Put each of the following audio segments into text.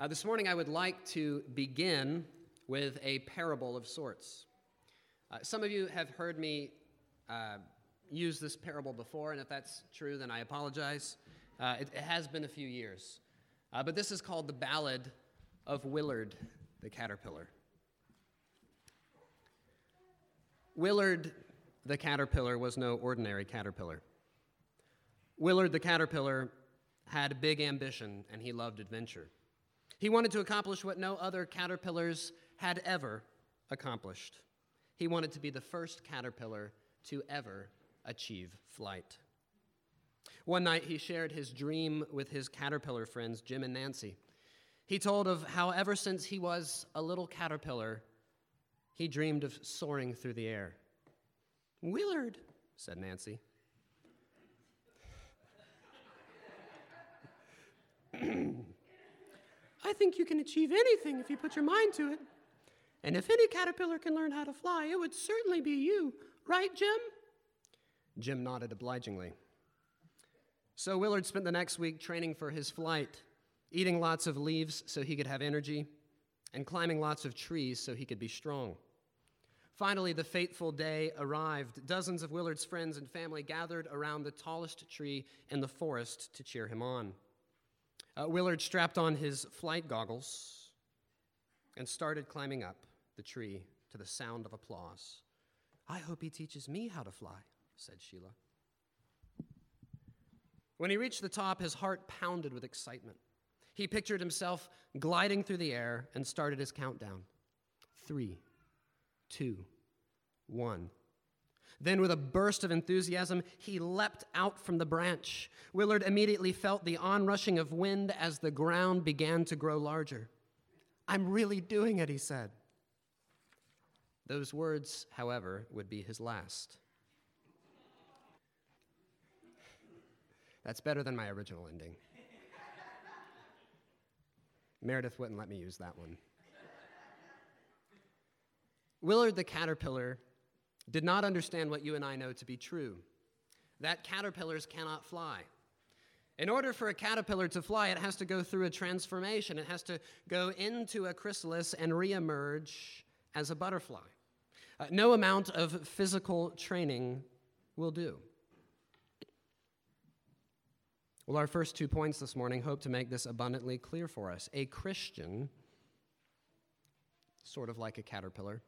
Uh, this morning, I would like to begin with a parable of sorts. Uh, some of you have heard me uh, use this parable before, and if that's true, then I apologize. Uh, it, it, has been a few years. Uh, but this is called the Ballad of Willard the Caterpillar. Willard the Caterpillar was no ordinary caterpillar. Willard the Caterpillar had big ambition and he loved adventure. He wanted to accomplish what no other caterpillars had ever accomplished. He wanted to be the first caterpillar to ever achieve flight. One night, he shared his dream with his caterpillar friends, Jim and Nancy. He told of how, ever since he was a little caterpillar, he dreamed of soaring through the air. Willard, said Nancy. I think you can achieve anything if you put your mind to it. And if any caterpillar can learn how to fly, it would certainly be you. Right, Jim? Jim nodded obligingly. So Willard spent the next week training for his flight, eating lots of leaves so he could have energy, and climbing lots of trees so he could be strong. Finally, the fateful day arrived. Dozens of Willard's friends and family gathered around the tallest tree in the forest to cheer him on. Uh, Willard strapped on his flight goggles and started climbing up the tree to the sound of applause. I hope he teaches me how to fly, said Sheila. When he reached the top, his heart pounded with excitement. He pictured himself gliding through the air and started his countdown. Three, two, one. Then, with a burst of enthusiasm, he leapt out from the branch. Willard immediately felt the onrushing of wind as the ground began to grow larger. I'm really doing it, he said. Those words, however, would be his last. That's better than my original ending. Meredith wouldn't let me use that one. Willard the caterpillar did not understand what you and I know to be true that caterpillars cannot fly. In order for a caterpillar to fly, it has to go through a transformation. It has to go into a chrysalis and reemerge as a butterfly. Uh, no amount of physical training will do. Well, our first two points this morning hope to make this abundantly clear for us. A Christian, sort of like a caterpillar,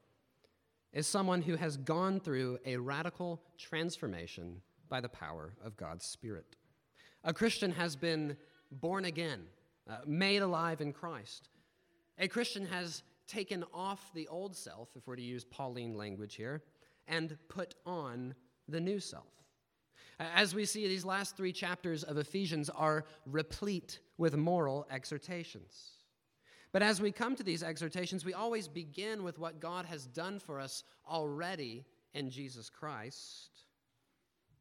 is someone who has gone through a radical transformation by the power of God's Spirit. A Christian has been born again, uh, made alive in Christ. A Christian has taken off the old self, if we're to use Pauline language here, and put on the new self. As we see, these last three chapters of Ephesians are replete with moral exhortations. But as we come to these exhortations, we always begin with what God has done for us already in Jesus Christ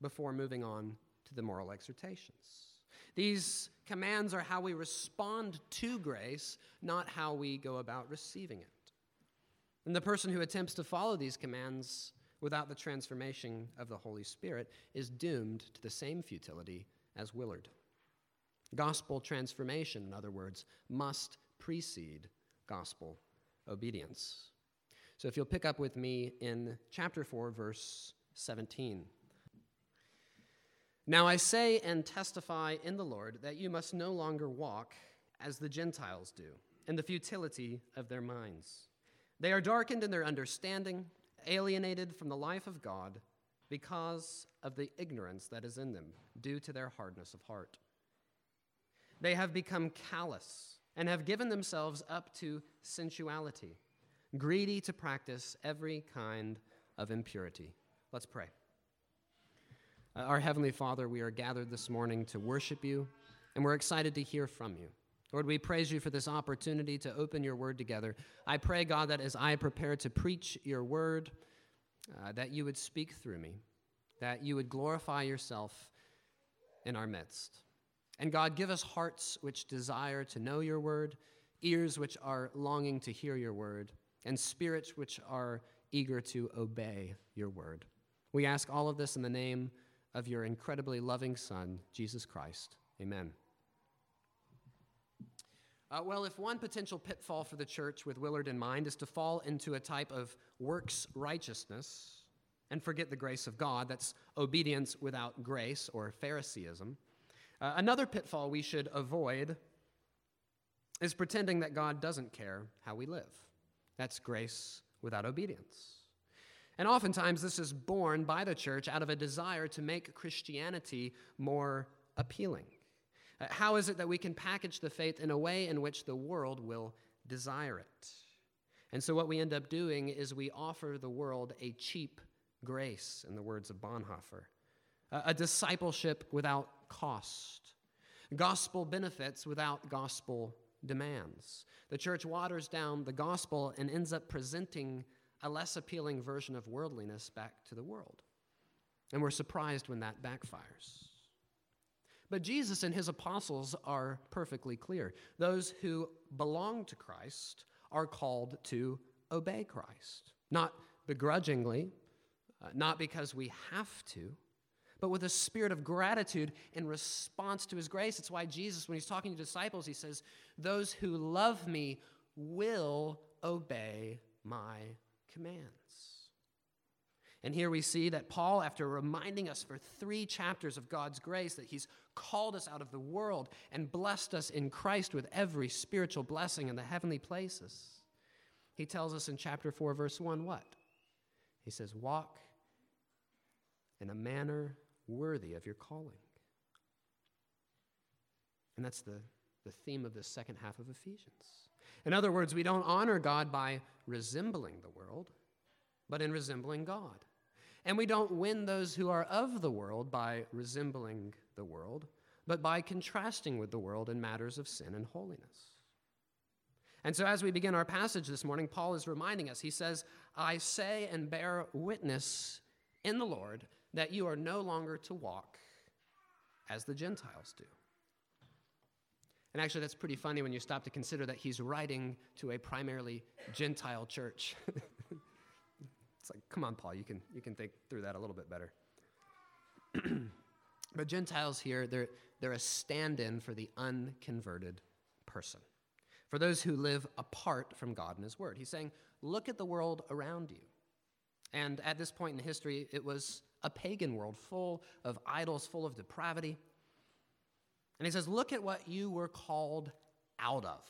before moving on to the moral exhortations. These commands are how we respond to grace, not how we go about receiving it. And the person who attempts to follow these commands without the transformation of the Holy Spirit is doomed to the same futility as Willard. Gospel transformation, in other words, must precede gospel obedience. So if you'll pick up with me in chapter 4, verse 17. Now I say and testify in the Lord that you must no longer walk as the Gentiles do, in the futility of their minds. They are darkened in their understanding, alienated from the life of God because of the ignorance that is in them, due to their hardness of heart. They have become callous and have given themselves up to sensuality, greedy to practice every kind of impurity. Let's pray. Uh, our Heavenly Father, we are gathered this morning to worship you, and we're excited to hear from you. Lord, we praise you for this opportunity to open your word together. I pray, God, that as I prepare to preach your word, uh, that you would speak through me, that you would glorify yourself in our midst. And God, give us hearts which desire to know your word, ears which are longing to hear your word, and spirits which are eager to obey your word. We ask all of this in the name of your incredibly loving Son, Jesus Christ. Amen. Uh, well, if one potential pitfall for the church with Willard in mind is to fall into a type of works righteousness and forget the grace of God, that's obedience without grace or Phariseeism. Uh, another pitfall we should avoid is pretending that God doesn't care how we live. That's grace without obedience. And oftentimes, this is born by the church out of a desire to make Christianity more appealing. Uh, how is it that we can package the faith in a way in which the world will desire it? And so, what we end up doing is we offer the world a cheap grace, in the words of Bonhoeffer, a discipleship without cost, gospel benefits without gospel demands. The church waters down the gospel and ends up presenting a less appealing version of worldliness back to the world. And we're surprised when that backfires. But Jesus and his apostles are perfectly clear. Those who belong to Christ are called to obey Christ, not begrudgingly, uh, not because we have to, but with a spirit of gratitude in response to his grace. It's why Jesus, when he's talking to disciples, he says, Those who love me will obey my commands. And here we see that Paul, after reminding us for three chapters of God's grace, that he's called us out of the world and blessed us in Christ with every spiritual blessing in the heavenly places, he tells us in chapter 4, verse 1, what? He says, Walk in a manner worthy of your calling. And that's the, the theme of the second half of Ephesians. In other words, we don't honor God by resembling the world, but in resembling God. And we don't win those who are of the world by resembling the world, but by contrasting with the world in matters of sin and holiness. And so, as we begin our passage this morning, Paul is reminding us. He says, I say and bear witness in the Lord that you are no longer to walk as the Gentiles do. And actually, that's pretty funny when you stop to consider that he's writing to a primarily Gentile church. it's like, come on, Paul, you can, you can think through that a little bit better. but Gentiles here, they're, they're a stand in for the unconverted person, for those who live apart from God and His Word. He's saying, look at the world around you. And at this point in history, it was a pagan world full of idols, full of depravity. And he says, Look at what you were called out of.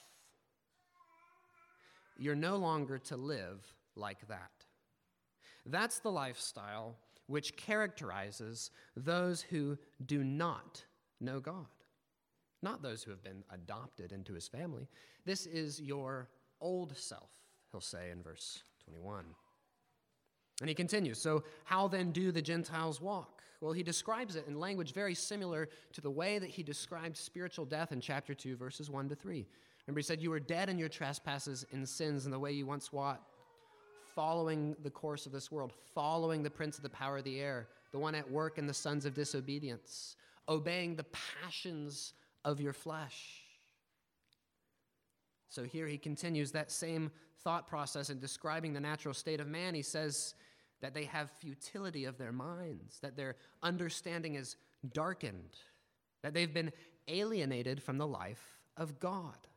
You're no longer to live like that. That's the lifestyle which characterizes those who do not know God, not those who have been adopted into his family. This is your old self, he'll say in verse 21. And he continues So, how then do the Gentiles walk? Well, he describes it in language very similar to the way that he described spiritual death in chapter 2, verses 1 to 3. Remember, he said, You were dead in your trespasses and sins in the way you once walked, following the course of this world, following the prince of the power of the air, the one at work in the sons of disobedience, obeying the passions of your flesh. So here he continues that same thought process in describing the natural state of man. He says, that they have futility of their minds, that their understanding is darkened, that they've been alienated from the life of God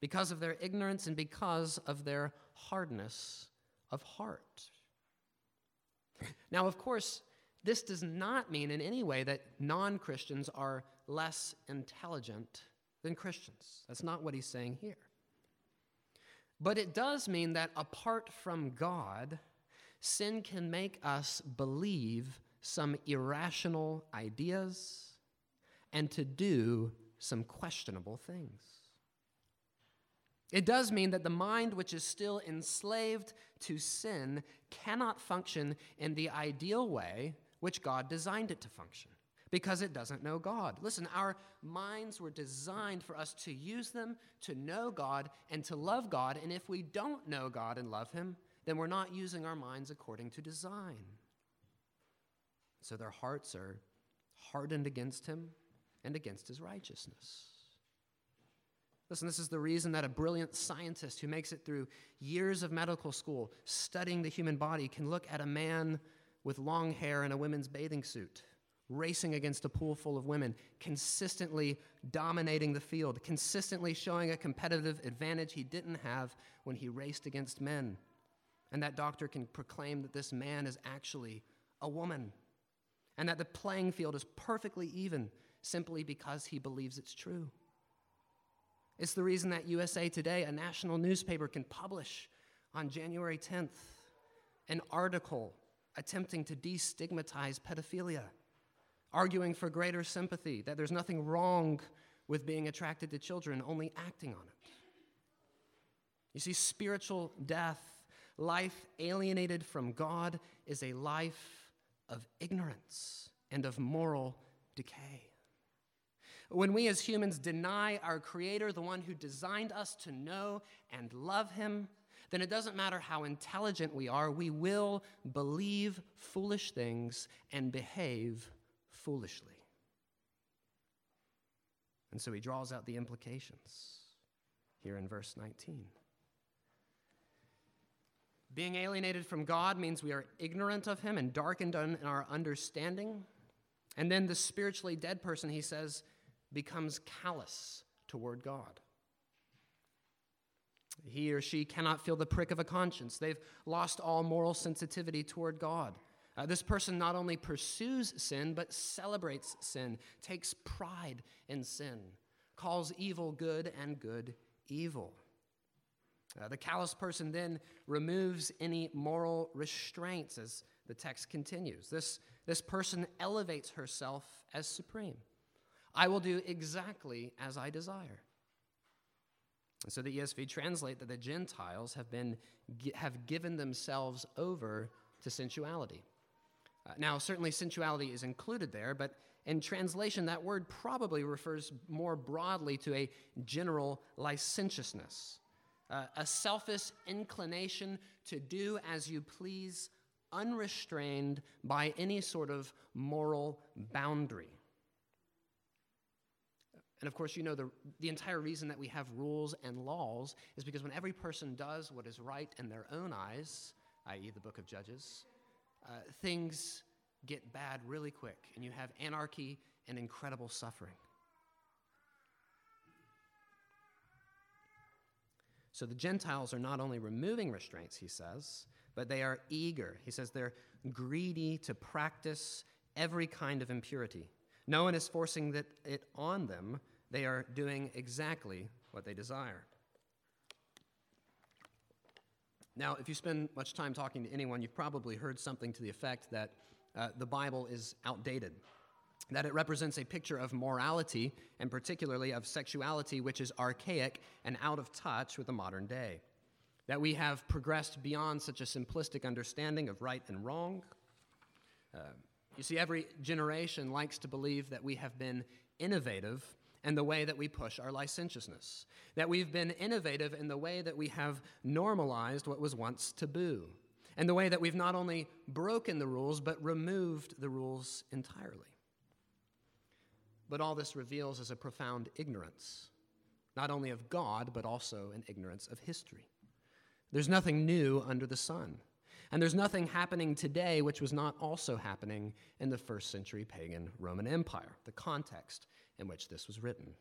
because of their ignorance and because of their hardness of heart. Now, of course, this does not mean in any way that non Christians are less intelligent than Christians. That's not what he's saying here. But it does mean that apart from God, sin can make us believe some irrational ideas and to do some questionable things. It does mean that the mind which is still enslaved to sin cannot function in the ideal way which God designed it to function because it doesn't know God. Listen, our minds were designed for us to use them to know God and to love God, and if we don't know God and love Him, then we're not using our minds according to design. So their hearts are hardened against him and against his righteousness. Listen, this is the reason that a brilliant scientist who makes it through years of medical school studying the human body can look at a man with long hair in a women's bathing suit racing against a pool full of women, consistently dominating the field, consistently showing a competitive advantage he didn't have when he raced against men. And that doctor can proclaim that this man is actually a woman and that the playing field is perfectly even simply because he believes it's true. It's the reason that USA Today, a national newspaper, can publish on January 10th an article attempting to destigmatize pedophilia arguing for greater sympathy, that there's nothing wrong with being attracted to children, only acting on it. You see, spiritual death, life alienated from God, is a life of ignorance and of moral decay. When we as humans deny our Creator, the one who designed us to know and love Him, then it doesn't matter how intelligent we are, we will believe foolish things and behave foolishly. And so he draws out the implications here in verse 19. Being alienated from God means we are ignorant of him and darkened in our understanding. And then the spiritually dead person, he says, becomes callous toward God. He or she cannot feel the prick of a conscience. They've lost all moral sensitivity toward God. Uh, this person not only pursues sin, but celebrates sin, takes pride in sin, calls evil good and good evil. Uh, the callous person then removes any moral restraints as the text continues. This, this person elevates herself as supreme. I will do exactly as I desire. And so the ESV translate that the Gentiles have, been, have given themselves over to sensuality. Uh, now, certainly sensuality is included there, but in translation, that word probably refers more broadly to a general licentiousness, uh, a selfish inclination to do as you please, unrestrained by any sort of moral boundary. And of course, you know the, the entire reason that we have rules and laws is because when every person does what is right in their own eyes, i.e., the book of Judges, uh, things get bad really quick, and you have anarchy and incredible suffering. So the Gentiles are not only removing restraints, he says, but they are eager. He says they're greedy to practice every kind of impurity. No one is forcing that it on them. They are doing exactly what they desire. Now, if you spend much time talking to anyone, you've probably heard something to the effect that uh, the Bible is outdated, that it represents a picture of morality, and particularly of sexuality, which is archaic and out of touch with the modern day. That we have progressed beyond such a simplistic understanding of right and wrong. Uh, you see, every generation likes to believe that we have been innovative in the way that we push our licentiousness, that we've been innovative in the way that we have normalized what was once taboo, and the way that we've not only broken the rules, but removed the rules entirely. But all this reveals is a profound ignorance, not only of God, but also an ignorance of history. There's nothing new under the sun. And there's nothing happening today which was not also happening in the first century pagan Roman Empire, the context in which this was written.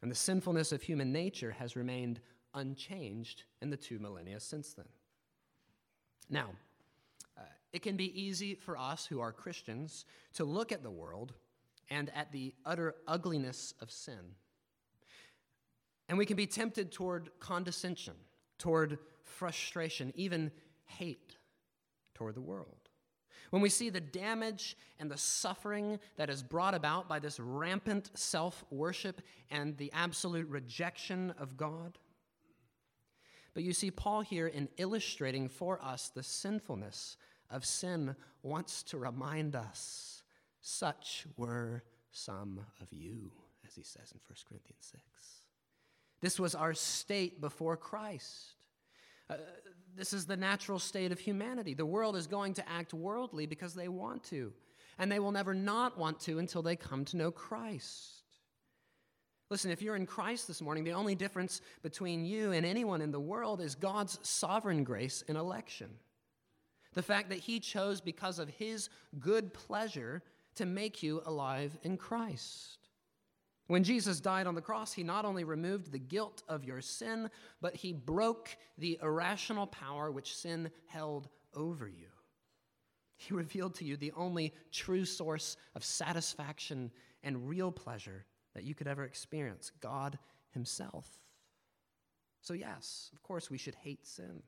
And the sinfulness of human nature has remained unchanged in the two millennia since then. Now, uh, it can be easy for us who are Christians to look at the world and at the utter ugliness of sin. And we can be tempted toward condescension, toward frustration, even hate toward the world. When we see the damage and the suffering that is brought about by this rampant self worship and the absolute rejection of God. But you see, Paul here, in illustrating for us the sinfulness of sin, wants to remind us such were some of you, as he says in 1 Corinthians 6. This was our state before Christ. Uh, this is the natural state of humanity. The world is going to act worldly because they want to, and they will never not want to until they come to know Christ. Listen, if you're in Christ this morning, the only difference between you and anyone in the world is God's sovereign grace in election. The fact that he chose because of his good pleasure to make you alive in Christ. When Jesus died on the cross, he not only removed the guilt of your sin, but he broke the irrational power which sin held over you. He revealed to you the only true source of satisfaction and real pleasure that you could ever experience God Himself. So, yes, of course, we should hate sin,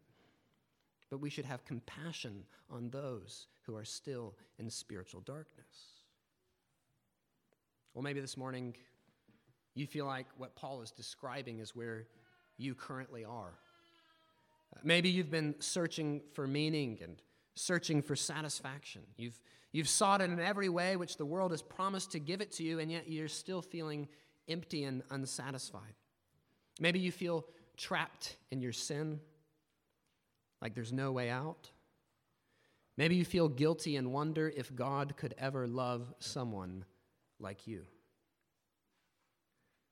but we should have compassion on those who are still in spiritual darkness. Well, maybe this morning you feel like what Paul is describing is where you currently are. Maybe you've been searching for meaning and searching for satisfaction. You've, you've sought it in every way which the world has promised to give it to you, and yet you're still feeling empty and unsatisfied. Maybe you feel trapped in your sin, like there's no way out. Maybe you feel guilty and wonder if God could ever love someone like you.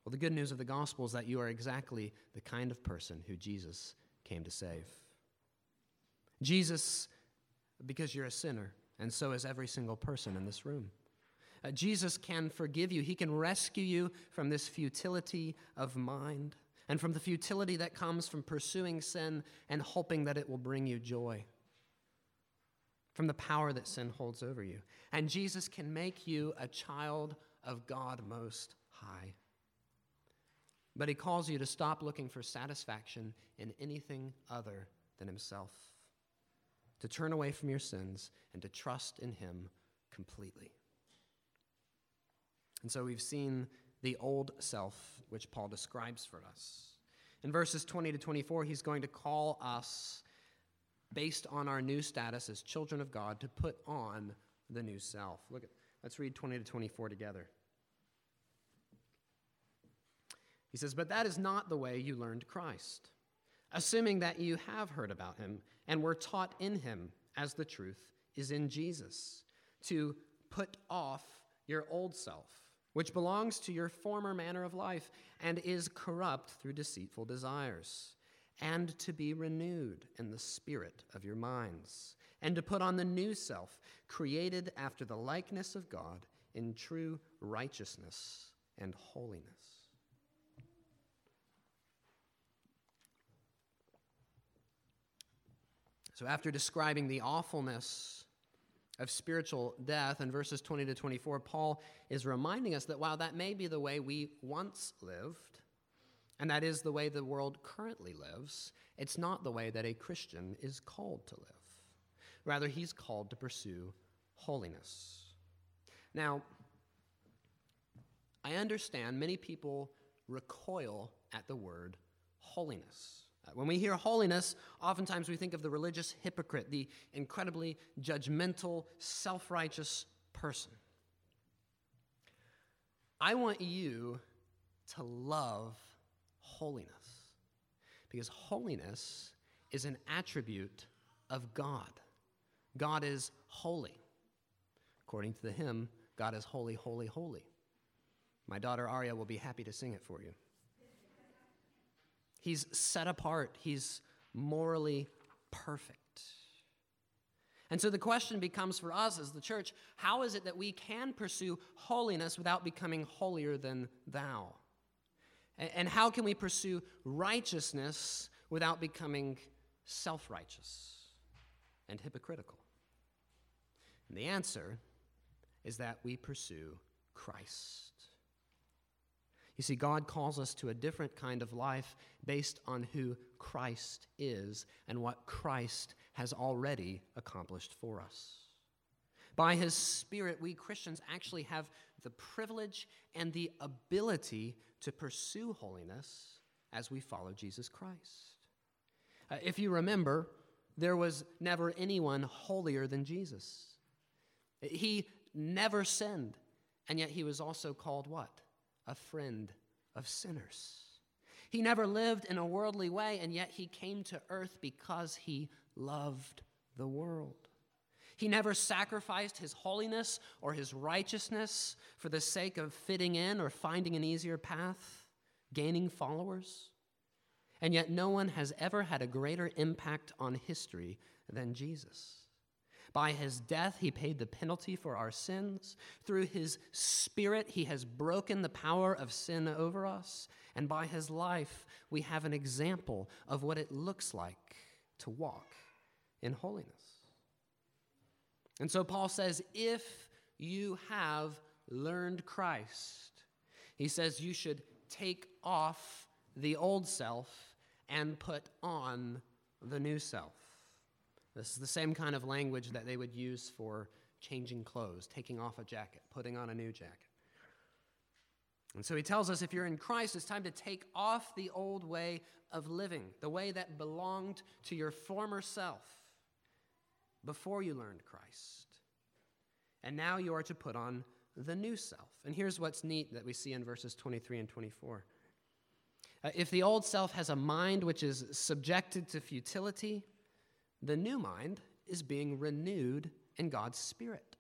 Well, the good news of the gospel is that you are exactly the kind of person who Jesus came to save. Jesus, because you're a sinner, and so is every single person in this room. Uh, Jesus can forgive you. He can rescue you from this futility of mind and from the futility that comes from pursuing sin and hoping that it will bring you joy, from the power that sin holds over you. And Jesus can make you a child of God Most High. But he calls you to stop looking for satisfaction in anything other than himself, to turn away from your sins and to trust in him completely. And so we've seen the old self, which Paul describes for us. In verses 20 to 24, he's going to call us, based on our new status as children of God, to put on the new self. Look at, let's read 20 to 24 together. He says, But that is not the way you learned Christ, assuming that you have heard about him and were taught in him as the truth is in Jesus, to put off your old self, which belongs to your former manner of life and is corrupt through deceitful desires, and to be renewed in the spirit of your minds, and to put on the new self, created after the likeness of God in true righteousness and holiness. So, after describing the awfulness of spiritual death in verses 20 to 24, Paul is reminding us that while that may be the way we once lived, and that is the way the world currently lives, it's not the way that a Christian is called to live. Rather, he's called to pursue holiness. Now, I understand many people recoil at the word holiness. When we hear holiness, oftentimes we think of the religious hypocrite, the incredibly judgmental, self righteous person. I want you to love holiness because holiness is an attribute of God. God is holy. According to the hymn, God is holy, holy, holy. My daughter Aria will be happy to sing it for you. He's set apart, he's morally perfect. And so the question becomes for us as the church how is it that we can pursue holiness without becoming holier than thou? And how can we pursue righteousness without becoming self righteous and hypocritical? And the answer is that we pursue Christ. You see, God calls us to a different kind of life based on who Christ is and what Christ has already accomplished for us. By His Spirit, we Christians actually have the privilege and the ability to pursue holiness as we follow Jesus Christ. Uh, if you remember, there was never anyone holier than Jesus. He never sinned, and yet he was also called what? A friend of sinners. He never lived in a worldly way, and yet he came to earth because he loved the world. He never sacrificed his holiness or his righteousness for the sake of fitting in or finding an easier path, gaining followers. And yet, no one has ever had a greater impact on history than Jesus. By his death, he paid the penalty for our sins. Through his spirit, he has broken the power of sin over us. And by his life, we have an example of what it looks like to walk in holiness. And so Paul says, if you have learned Christ, he says you should take off the old self and put on the new self. This is the same kind of language that they would use for changing clothes, taking off a jacket, putting on a new jacket. And so he tells us if you're in Christ, it's time to take off the old way of living, the way that belonged to your former self before you learned Christ. And now you are to put on the new self. And here's what's neat that we see in verses 23 and 24. Uh, if the old self has a mind which is subjected to futility, the new mind is being renewed in God's Spirit.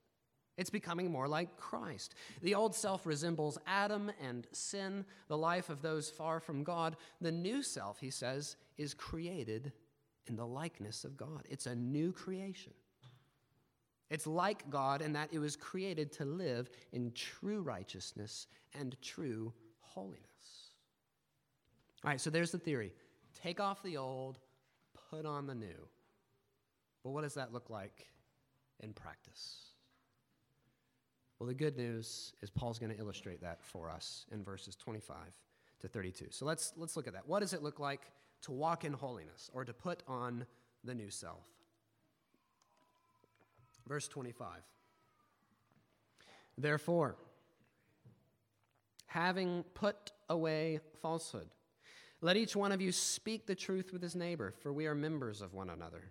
It's becoming more like Christ. The old self resembles Adam and sin, the life of those far from God. The new self, he says, is created in the likeness of God. It's a new creation. It's like God in that it was created to live in true righteousness and true holiness. All right, so there's the theory take off the old, put on the new. But what does that look like in practice? Well, the good news is Paul's going to illustrate that for us in verses 25 to 32. So let's, let's look at that. What does it look like to walk in holiness or to put on the new self? Verse 25. Therefore, having put away falsehood, let each one of you speak the truth with his neighbor, for we are members of one another.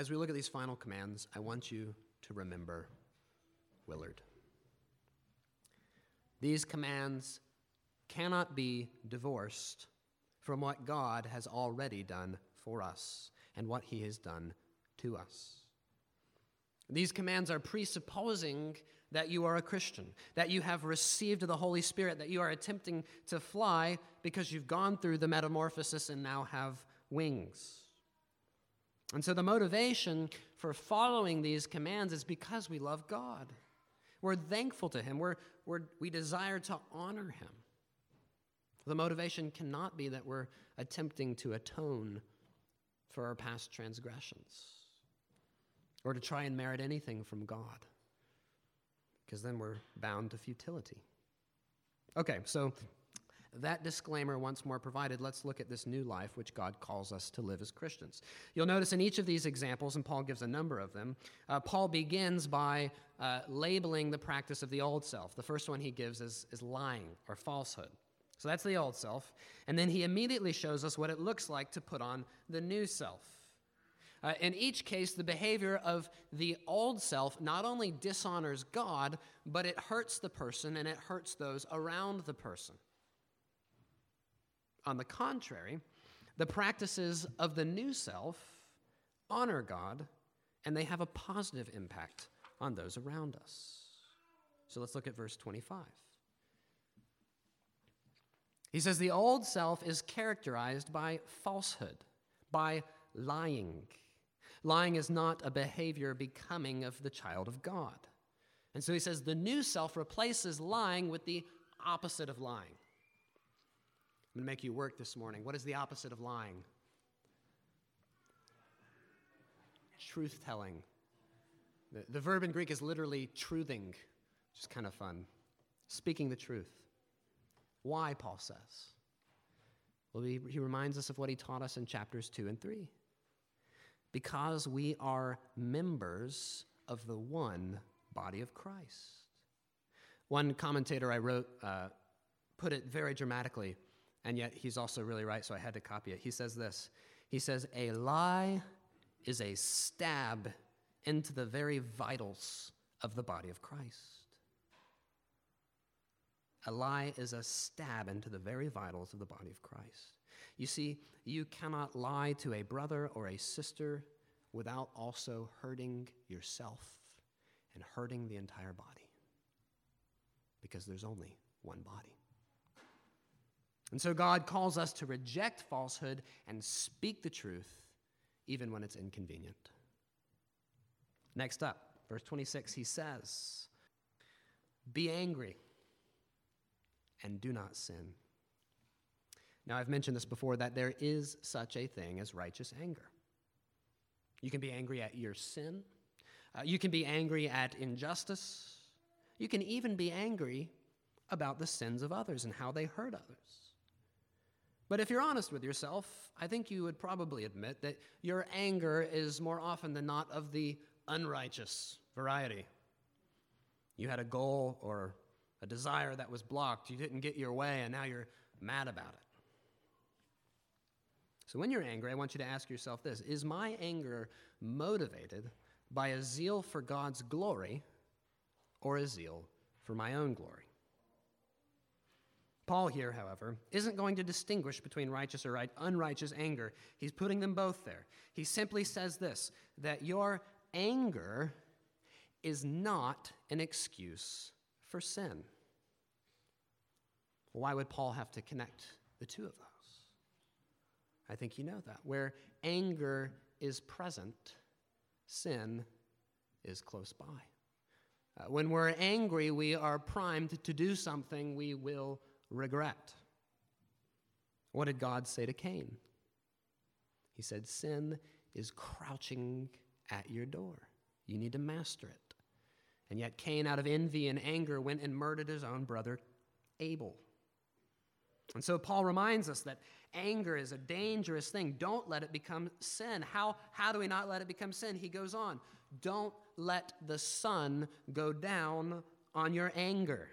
As we look at these final commands, I want you to remember Willard. These commands cannot be divorced from what God has already done for us and what he has done to us. These commands are presupposing that you are a Christian, that you have received the Holy Spirit, that you are attempting to fly because you've gone through the metamorphosis and now have wings. And so the motivation for following these commands is because we love God. We're thankful to Him, we're, we're, we desire to honor Him. The motivation cannot be that we're attempting to atone for our past transgressions or to try and merit anything from God, because then we're bound to futility. Okay, so that disclaimer once more provided, let's look at this new life which God calls us to live as Christians. You'll notice in each of these examples, and Paul gives a number of them, uh, Paul begins by uh, labeling the practice of the old self. The first one he gives is, is lying or falsehood. So that's the old self. And then he immediately shows us what it looks like to put on the new self. Uh, in each case, the behavior of the old self not only dishonors God, but it hurts the person and it hurts those around the person. On the contrary, the practices of the new self honor God and they have a positive impact on those around us. So let's look at verse 25. He says, The old self is characterized by falsehood, by lying. Lying is not a behavior becoming of the child of God. And so he says, The new self replaces lying with the opposite of lying. I'm going to make you work this morning. What is the opposite of lying? Truth telling. The, the verb in Greek is literally truthing, which is kind of fun. Speaking the truth. Why, Paul says? Well, he, he reminds us of what he taught us in chapters 2 and 3. Because we are members of the one body of Christ. One commentator I wrote uh, put it very dramatically, and yet he's also really right, so I had to copy it. He says this He says, A lie is a stab into the very vitals of the body of Christ. A lie is a stab into the very vitals of the body of Christ. You see, you cannot lie to a brother or a sister without also hurting yourself and hurting the entire body. Because there's only one body. And so God calls us to reject falsehood and speak the truth, even when it's inconvenient. Next up, verse 26, he says, Be angry and do not sin. Now, I've mentioned this before that there is such a thing as righteous anger. You can be angry at your sin, uh, you can be angry at injustice, you can even be angry about the sins of others and how they hurt others. But if you're honest with yourself, I think you would probably admit that your anger is more often than not of the unrighteous variety. You had a goal or a desire that was blocked, you didn't get your way, and now you're mad about it. So when you're angry, I want you to ask yourself this Is my anger motivated by a zeal for God's glory or a zeal for my own glory? Paul here, however, isn't going to distinguish between righteous or unrighteous anger. He's putting them both there. He simply says this that your anger is not an excuse for sin. Why would Paul have to connect the two of those? I think you know that. Where anger is present, sin is close by. Uh, when we're angry, we are primed to do something we will regret. What did God say to Cain? He said, Sin is crouching at your door. You need to master it. And yet, Cain, out of envy and anger, went and murdered his own brother Abel. And so, Paul reminds us that anger is a dangerous thing. Don't let it become sin. How, how do we not let it become sin? He goes on Don't let the sun go down on your anger.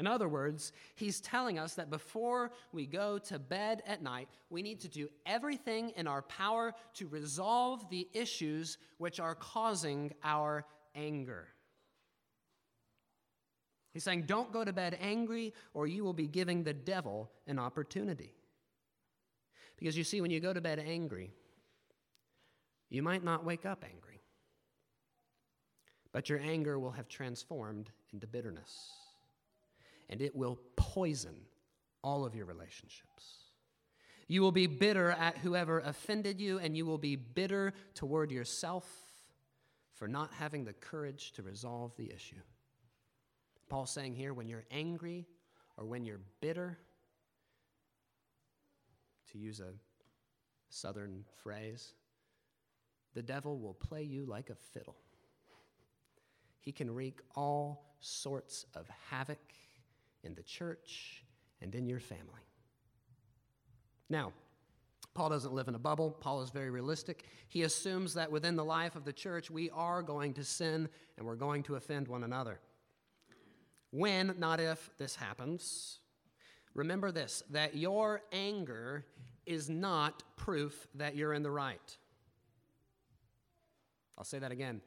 In other words, he's telling us that before we go to bed at night, we need to do everything in our power to resolve the issues which are causing our anger. He's saying, Don't go to bed angry, or you will be giving the devil an opportunity. Because you see, when you go to bed angry, you might not wake up angry, but your anger will have transformed into bitterness, and it will poison all of your relationships. You will be bitter at whoever offended you, and you will be bitter toward yourself for not having the courage to resolve the issue. Paul's saying here when you're angry or when you're bitter, to use a southern phrase, the devil will play you like a fiddle. He can wreak all sorts of havoc in the church and in your family. Now, Paul doesn't live in a bubble. Paul is very realistic. He assumes that within the life of the church, we are going to sin and we're going to offend one another. When, not if, this happens, remember this that your anger is not proof that you're in the right. I'll say that again.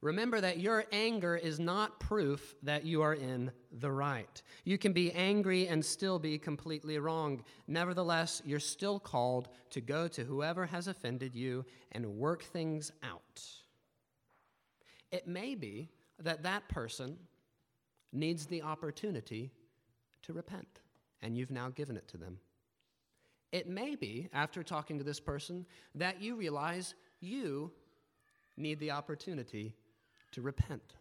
Remember that your anger is not proof that you are in the right. You can be angry and still be completely wrong. Nevertheless, you're still called to go to whoever has offended you and work things out. It may be that that person needs the opportunity to repent, and you've now given it to them. It may be, after talking to this person, that you realize you need the opportunity to repent.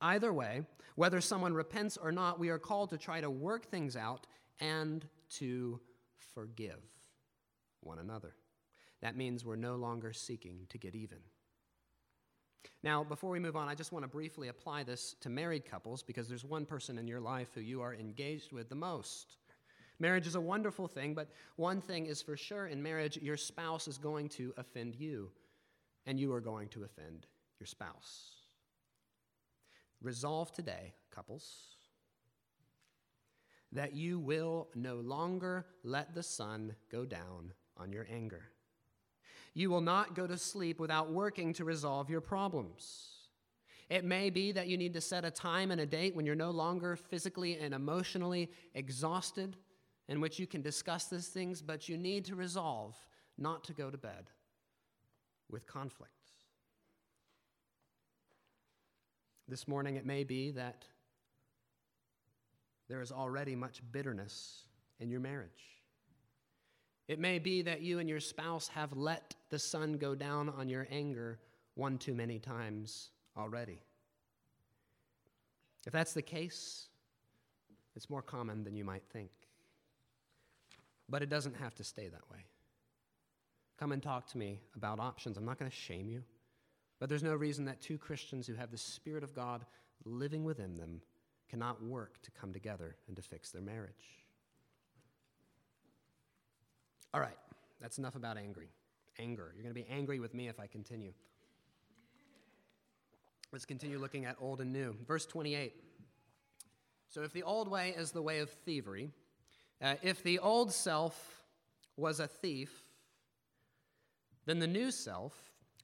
Either way, whether someone repents or not, we are called to try to work things out and to forgive one another. That means we're no longer seeking to get even. Now, before we move on, I just want to briefly apply this to married couples because there's one person in your life who you are engaged with the most. Marriage is a wonderful thing, but one thing is for sure in marriage, your spouse is going to offend you, and you are going to offend your spouse. Resolve today, couples, that you will no longer let the sun go down on your anger. You will not go to sleep without working to resolve your problems. It may be that you need to set a time and a date when you're no longer physically and emotionally exhausted in which you can discuss these things, but you need to resolve not to go to bed with conflict. This morning, it may be that there is already much bitterness in your marriage. It may be that you and your spouse have let the sun go down on your anger one too many times already. If that's the case, it's more common than you might think. But it doesn't have to stay that way. Come and talk to me about options. I'm not going to shame you, but there's no reason that two Christians who have the Spirit of God living within them cannot work to come together and to fix their marriage. All right, that's enough about angry. Anger. You're going to be angry with me if I continue. Let's continue looking at old and new. Verse 28. So, if the old way is the way of thievery, uh, if the old self was a thief, then the new self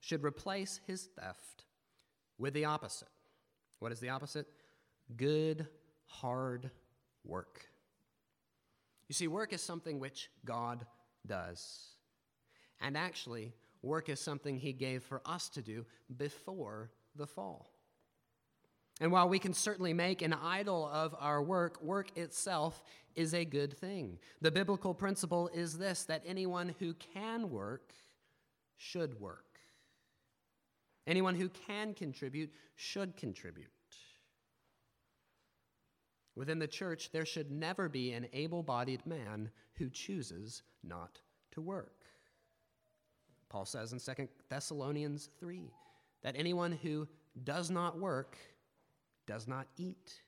should replace his theft with the opposite. What is the opposite? Good, hard work. You see, work is something which God does. And actually, work is something He gave for us to do before the fall. And while we can certainly make an idol of our work, work itself is a good thing. The biblical principle is this that anyone who can work should work. Anyone who can contribute should contribute. Within the church, there should never be an able bodied man who chooses not to work. Paul says in 2 Thessalonians 3 that anyone who does not work does not eat,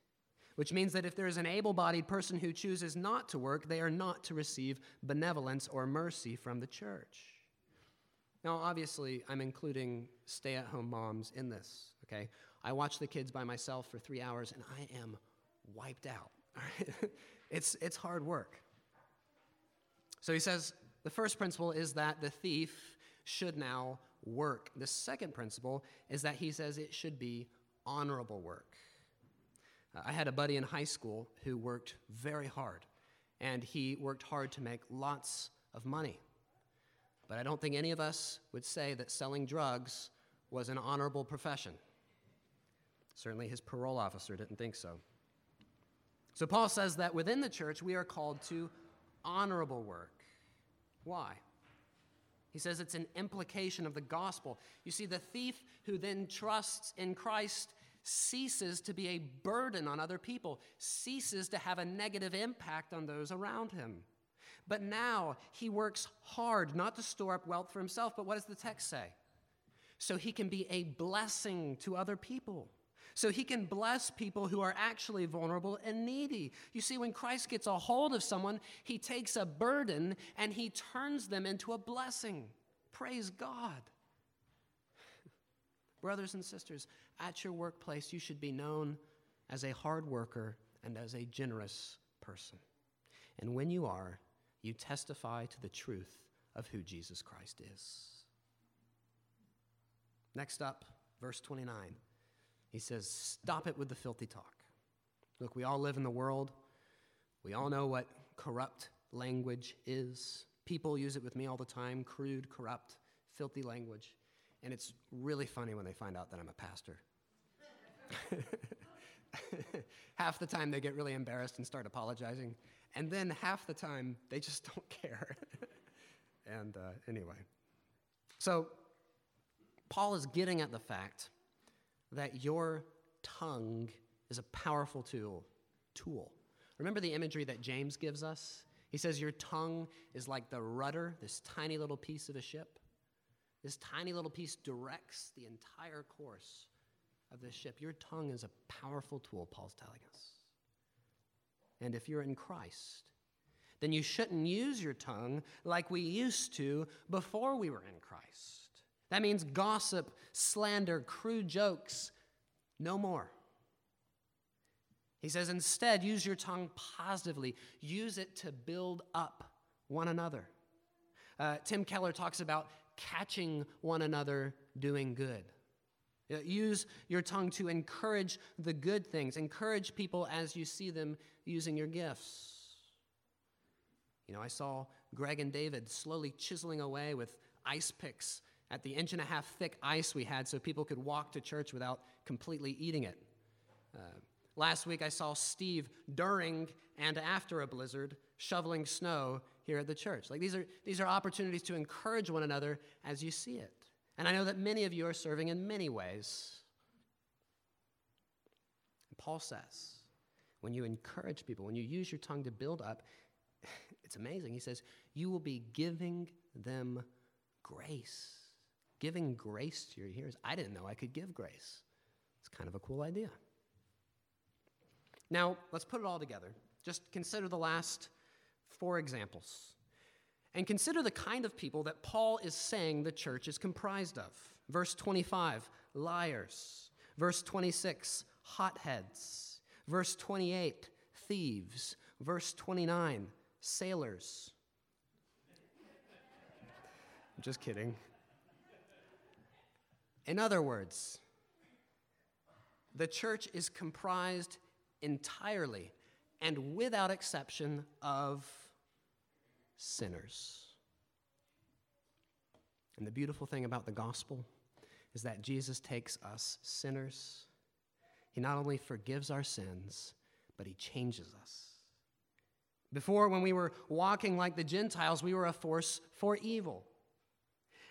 which means that if there is an able bodied person who chooses not to work, they are not to receive benevolence or mercy from the church. Now, obviously, I'm including stay at home moms in this, okay? I watch the kids by myself for three hours and I am wiped out. it's, it's hard work. So he says the first principle is that the thief should now work. The second principle is that he says it should be honorable work. Uh, I had a buddy in high school who worked very hard, and he worked hard to make lots of money. But I don't think any of us would say that selling drugs was an honorable profession. Certainly, his parole officer didn't think so. So Paul says that within the church, we are called to honorable work. Why? He says it's an implication of the gospel. You see, the thief who then trusts in Christ ceases to be a burden on other people, ceases to have a negative impact on those around him. But now he works hard not to store up wealth for himself, but what does the text say? So he can be a blessing to other people so he can bless people who are actually vulnerable and needy. You see, when Christ gets a hold of someone, he takes a burden and he turns them into a blessing. Praise God. Brothers and sisters, at your workplace, you should be known as a hard worker and as a generous person. And when you are, you testify to the truth of who Jesus Christ is. Next up, verse 29. He says, Stop it with the filthy talk. Look, we all live in the world. We all know what corrupt language is. People use it with me all the time crude, corrupt, filthy language. And it's really funny when they find out that I'm a pastor. half the time they get really embarrassed and start apologizing. And then half the time they just don't care. and uh, anyway. So, Paul is getting at the fact that your tongue is a powerful tool. Tool. Remember the imagery that James gives us? He says your tongue is like the rudder, this tiny little piece of a ship. This tiny little piece directs the entire course of the ship. Your tongue is a powerful tool, Paul's telling us. And if you're in Christ, then you shouldn't use your tongue like we used to before we were in Christ. That means gossip, slander, crude jokes, no more. He says, instead, use your tongue positively. Use it to build up one another. Uh, Tim Keller talks about catching one another doing good. Uh, use your tongue to encourage the good things. Encourage people as you see them using your gifts. You know, I saw Greg and David slowly chiseling away with ice picks at the inch and a half thick ice we had so people could walk to church without completely eating it. Uh, last week I saw Steve during and after a blizzard shoveling snow here at the church. Like these are, these are opportunities to encourage one another as you see it. And I know that many of you are serving in many ways. Paul says, when you encourage people, when you use your tongue to build up, it's amazing. He says, you will be giving them grace. Giving grace to your hearers. I didn't know I could give grace. It's kind of a cool idea. Now, let's put it all together. Just consider the last four examples. And consider the kind of people that Paul is saying the church is comprised of. Verse 25, liars. Verse 26, hotheads. Verse 28, thieves. Verse 29, sailors. Just kidding. In other words, the church is comprised entirely and without exception of sinners. And the beautiful thing about the gospel is that Jesus takes us sinners. He not only forgives our sins, but he changes us. Before, when we were walking like the Gentiles, we were a force for evil.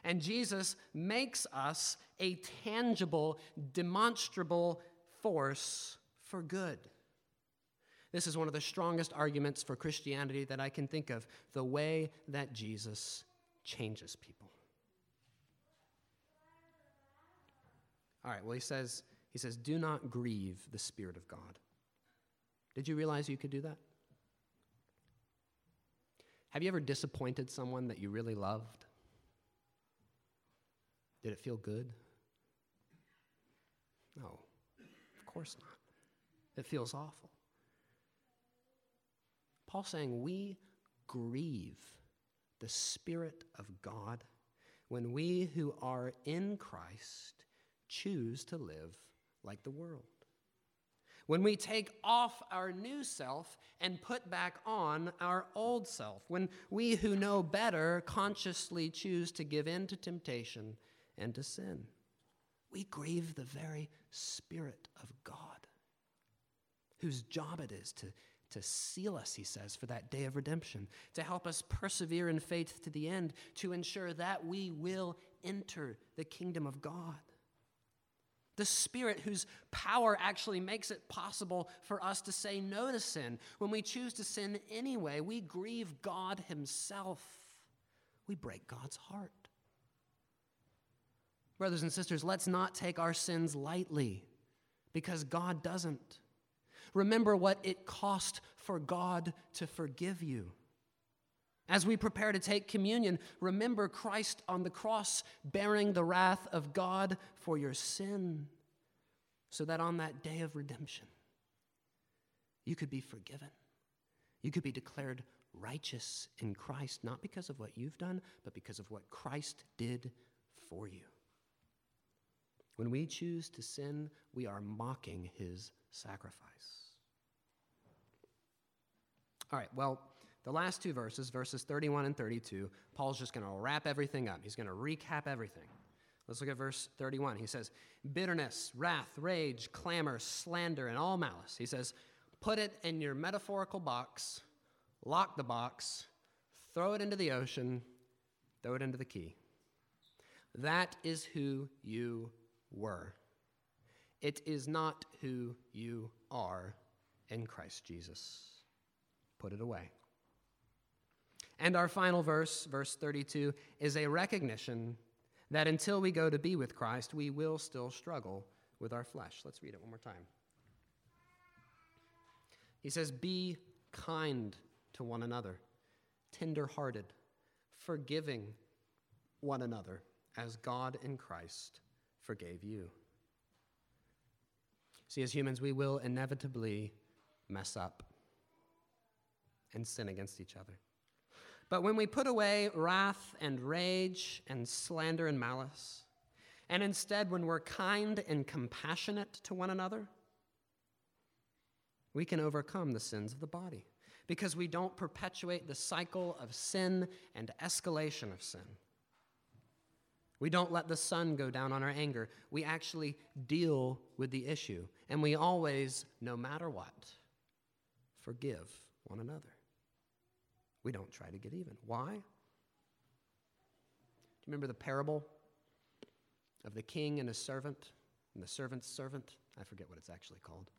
And Jesus makes us a tangible, demonstrable force for good. This is one of the strongest arguments for Christianity that I can think of the way that Jesus changes people. All right, well, he says, he says, do not grieve the Spirit of God. Did you realize you could do that? Have you ever disappointed someone that you really loved? Did it feel good? No, of course not. It feels awful. Paul's saying we grieve the Spirit of God when we who are in Christ choose to live like the world. When we take off our new self and put back on our old self. When we who know better consciously choose to give in to temptation and to sin. We grieve the very Spirit of God, whose job it is to to seal us, he says, for that day of redemption, to help us persevere in faith to the end, to ensure that we will enter the kingdom of God. The Spirit, whose power actually makes it possible for us to say no to sin. When we choose to sin anyway, we grieve God Himself. We break God's heart. Brothers and sisters, let's not take our sins lightly because God doesn't. Remember what it cost for God to forgive you. As we prepare to take communion, remember Christ on the cross bearing the wrath of God for your sin, so that on that day of redemption, you could be forgiven. You could be declared righteous in Christ, not because of what you've done, but because of what Christ did for you. When we choose to sin, we are mocking his sacrifice. All right, well, the last two verses, verses 31 and 32, Paul's just going to wrap everything up. He's going to recap everything. Let's look at verse 31. He says, Bitterness, wrath, rage, clamor, slander, and all malice. He says, Put it in your metaphorical box, lock the box, throw it into the ocean, throw it into the key. That is who you were. It is not who you are in Christ Jesus put it away. And our final verse, verse 32, is a recognition that until we go to be with Christ, we will still struggle with our flesh. Let's read it one more time. He says, Be kind to one another, tender hearted, forgiving one another, as God in Christ forgave you. See, as humans, we will inevitably mess up and sin against each other. But when we put away wrath and rage and slander and malice, and instead, when we're kind and compassionate to one another, we can overcome the sins of the body because we don't perpetuate the cycle of sin and escalation of sin. We don't let the sun go down on our anger. We actually deal with the issue. And we always, no matter what, forgive one another. We don't try to get even. Why? Do you remember the parable of the king and his servant and the servant's servant? I forget what it's actually called.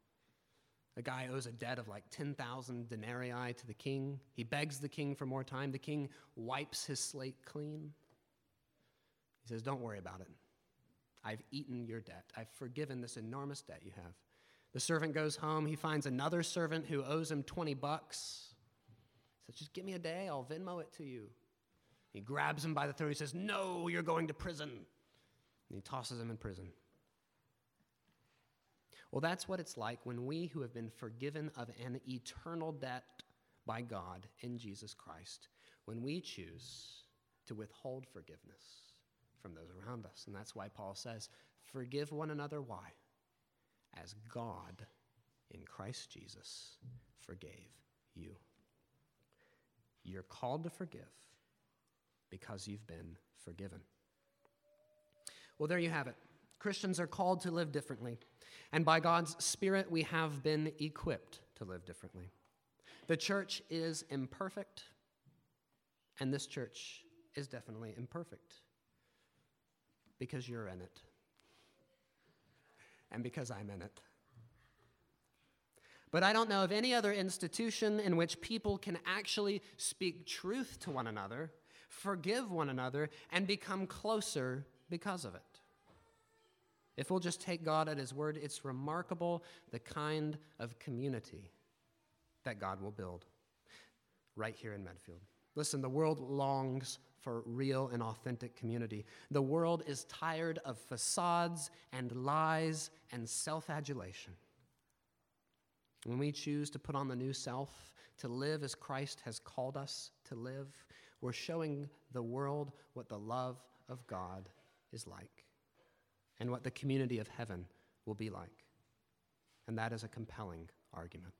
A guy owes a debt of like 10,000 denarii to the king. He begs the king for more time. The king wipes his slate clean. He says, Don't worry about it. I've eaten your debt. I've forgiven this enormous debt you have. The servant goes home. He finds another servant who owes him 20 bucks says, Just give me a day, I'll Venmo it to you. He grabs him by the throat. He says, No, you're going to prison. And he tosses him in prison. Well, that's what it's like when we who have been forgiven of an eternal debt by God in Jesus Christ, when we choose to withhold forgiveness from those around us. And that's why Paul says, Forgive one another. Why? As God in Christ Jesus forgave you. You're called to forgive because you've been forgiven. Well, there you have it. Christians are called to live differently, and by God's Spirit, we have been equipped to live differently. The church is imperfect, and this church is definitely imperfect because you're in it, and because I'm in it. But I don't know of any other institution in which people can actually speak truth to one another, forgive one another, and become closer because of it. If we'll just take God at His word, it's remarkable the kind of community that God will build right here in Medfield. Listen, the world longs for real and authentic community. The world is tired of facades and lies and self adulation. When we choose to put on the new self, to live as Christ has called us to live, we're showing the world what the love of God is like and what the community of heaven will be like. And that is a compelling argument.